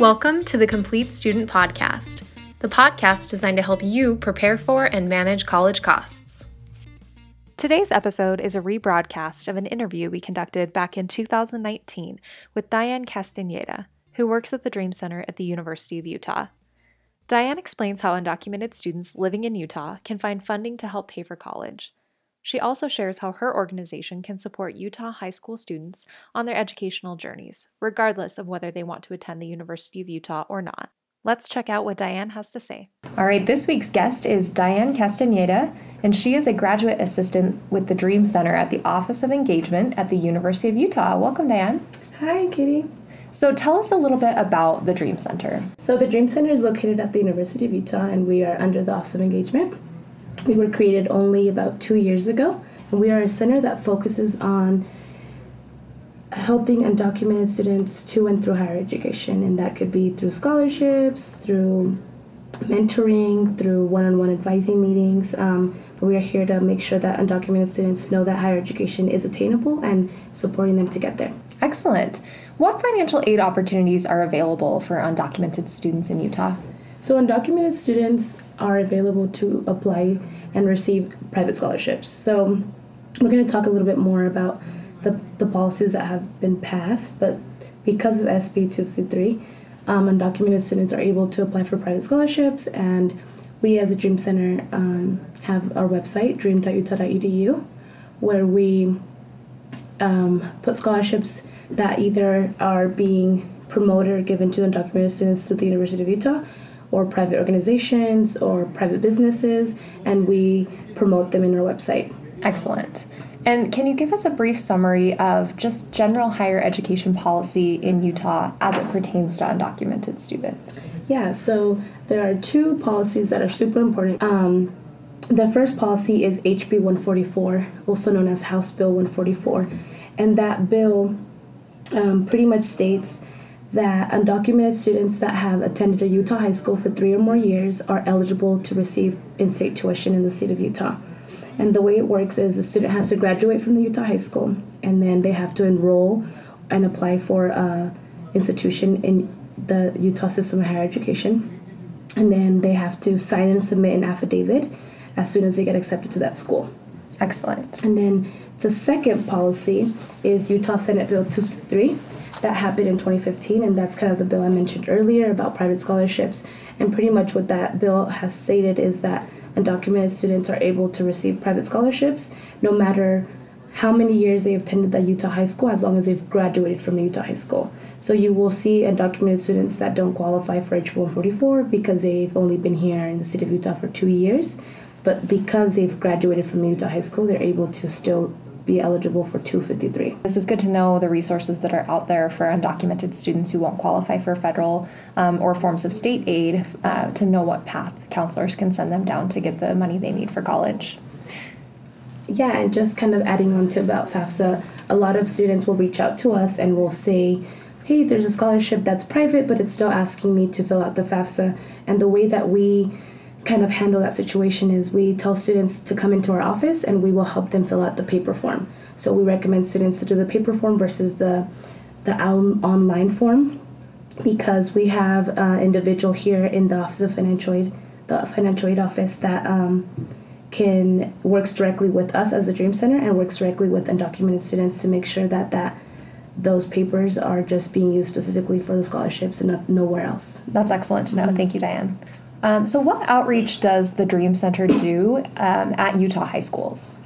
Welcome to the Complete Student Podcast, the podcast designed to help you prepare for and manage college costs. Today's episode is a rebroadcast of an interview we conducted back in 2019 with Dayan Castaneda, who works at the Dream Center at the University of Utah. Dayan explains how undocumented students living in Utah can find funding to help pay for college. She also shares how her organization can support Utah high school students on their educational journeys, regardless of whether they want to attend the University of Utah or not. Let's check out what Dayan has to say. All right, this week's guest is Dayan Castaneda, and she is a graduate assistant with the Dream Center at the Office of Engagement at the University of Utah. Welcome, Dayan. Hi, Katie. So, tell us a little bit about the Dream Center. So, the Dream Center is located at the University of Utah, and we are under the Office of Engagement. We were created only about two years ago, and we are a center that focuses on helping undocumented students to and through higher education, and that could be through scholarships, through mentoring, through one on one advising meetings. Um, but we are here to make sure that undocumented students know that higher education is attainable and supporting them to get there. Excellent. What financial aid opportunities are available for undocumented students in Utah? So, undocumented students are available to apply and receive private scholarships. So, we're going to talk a little bit more about the, the policies that have been passed, but because of SB 253, um, undocumented students are able to apply for private scholarships, and we as a Dream Center um, have our website, dream.utah.edu, where we um, put scholarships that either are being promoted or given to undocumented students through the University of Utah or private organizations or private businesses, and we promote them in our website. Excellent. And can you give us a brief summary of just general higher education policy in Utah as it pertains to undocumented students? Yeah, so there are two policies that are super important. Um, the first policy is HB 144, also known as House Bill 144, and that bill um, pretty much states that undocumented students that have attended a Utah high school for three or more years are eligible to receive in state tuition in the state of Utah. And the way it works is the student has to graduate from the Utah high school and then they have to enroll and apply for a institution in the Utah system of higher education. And then they have to sign and submit an affidavit as soon as they get accepted to that school. Excellent. And then the second policy is Utah Senate Bill 253 that happened in 2015, and that's kind of the bill I mentioned earlier about private scholarships. And pretty much what that bill has stated is that undocumented students are able to receive private scholarships no matter how many years they have attended that Utah high school as long as they've graduated from Utah high school. So you will see undocumented students that don't qualify for H 144 because they've only been here in the state of Utah for two years. But because they've graduated from Utah high school, they're able to still be eligible for 253. This is good to know the resources that are out there for undocumented students who won't qualify for federal um, or forms of state aid uh, to know what path counselors can send them down to get the money they need for college. Yeah, and just kind of adding on to about FAFSA, a lot of students will reach out to us and will say, hey, there's a scholarship that's private, but it's still asking me to fill out the FAFSA. And the way that we kind of handle that situation is we tell students to come into our office and we will help them fill out the paper form. So we recommend students to do the paper form versus the the online form because we have an individual here in the Office of Financial Aid, the Financial Aid Office that um, can works directly with us as the Dream Center and works directly with undocumented students to make sure that that those papers are just being used specifically for the scholarships and not, nowhere else. That's excellent to know. Mm-hmm. Thank you, Dayan. Um, so, what outreach does the Dream Center do um, at Utah high schools?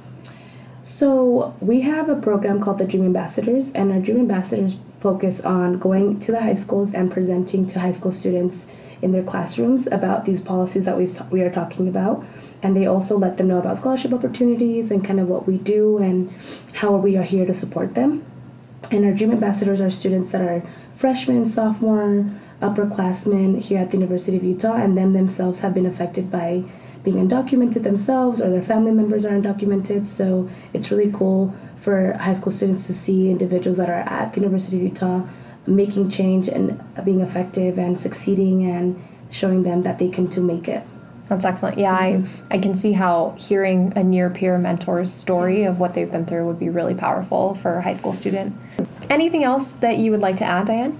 So, we have a program called the Dream Ambassadors, and our Dream Ambassadors focus on going to the high schools and presenting to high school students in their classrooms about these policies that we we are talking about. And they also let them know about scholarship opportunities and kind of what we do and how we are here to support them. And our Dream Ambassadors are students that are freshmen, sophomore, upperclassmen here at the University of Utah, and them themselves have been affected by being undocumented themselves or their family members are undocumented. So it's really cool for high school students to see individuals that are at the University of Utah making change and being effective and succeeding and showing them that they can too make it. That's excellent. Yeah, mm-hmm. I, I can see how hearing a near peer mentor's story of what they've been through would be really powerful for a high school student. Anything else that you would like to add, Dayan?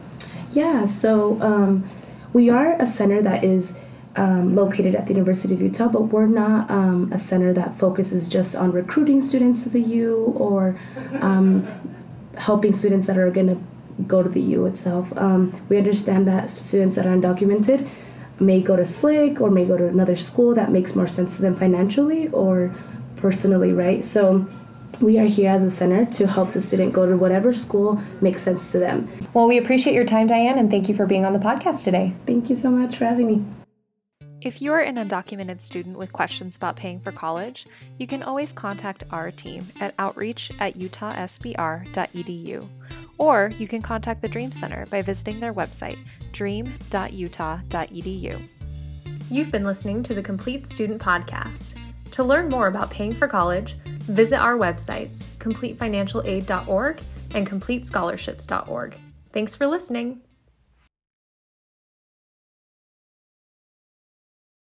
Yeah, so um, we are a center that is um, located at the University of Utah, but we're not um, a center that focuses just on recruiting students to the U or um, helping students that are going to go to the U itself. Um, we understand that students that are undocumented may go to SLIC or may go to another school that makes more sense to them financially or personally, right? So we are here as a center to help the student go to whatever school makes sense to them. Well, we appreciate your time, Dayan, and thank you for being on the podcast today. Thank you so much for having me. If you're an undocumented student with questions about paying for college, you can always contact our team at outreach at utahsbr.edu. Or you can contact the Dream Center by visiting their website, dream.utah.edu. You've been listening to the Complete Student Podcast. To learn more about paying for college, visit our websites, completefinancialaid.org and completescholarships.org. Thanks for listening.